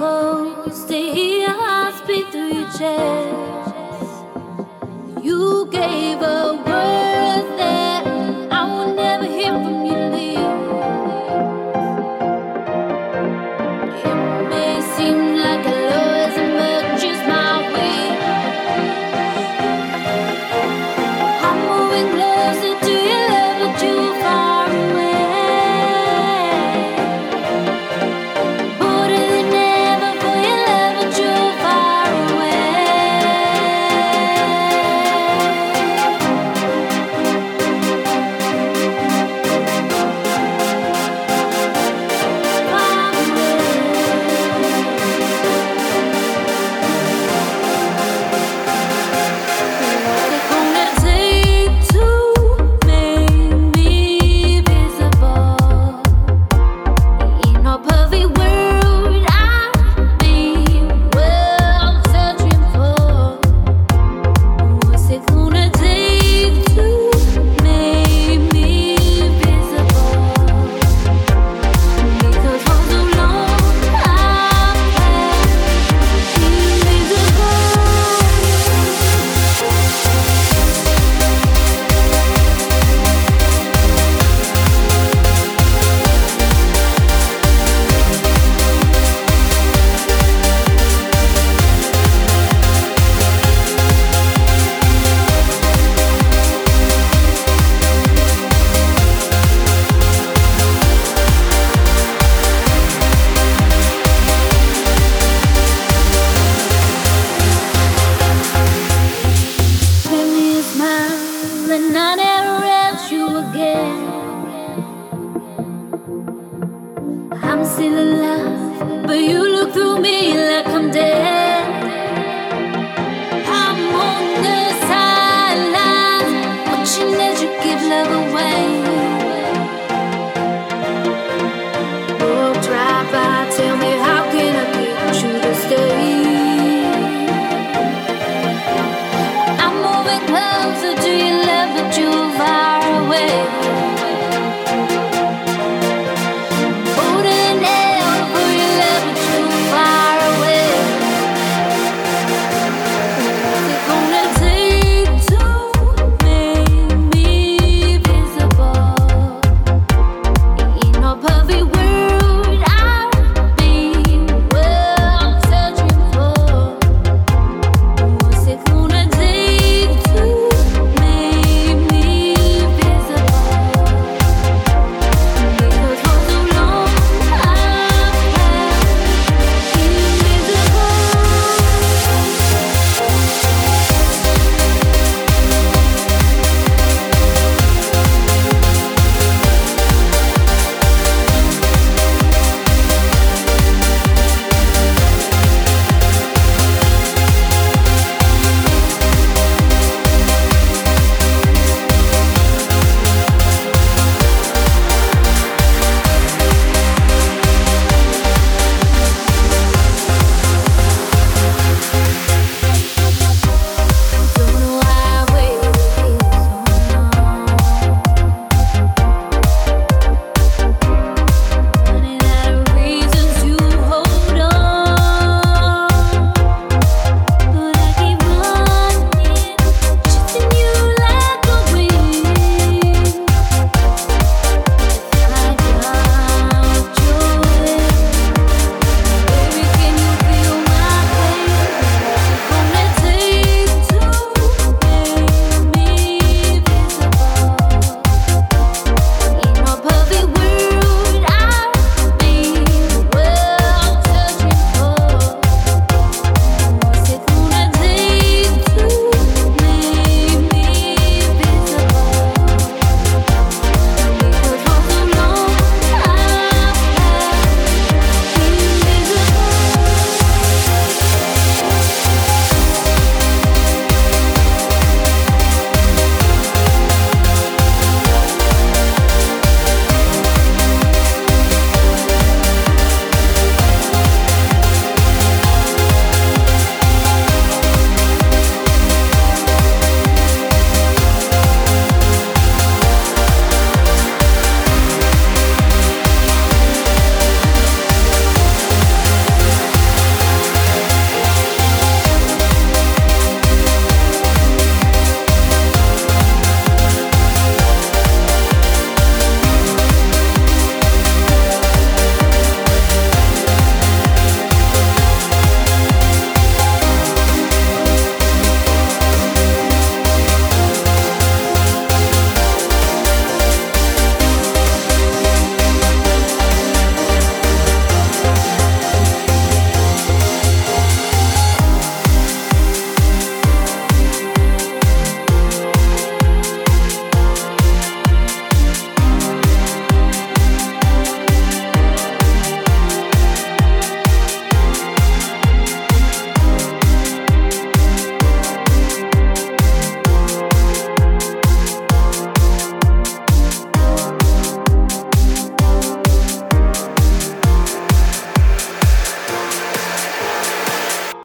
close to hear hearts beat through your chest. You gave up.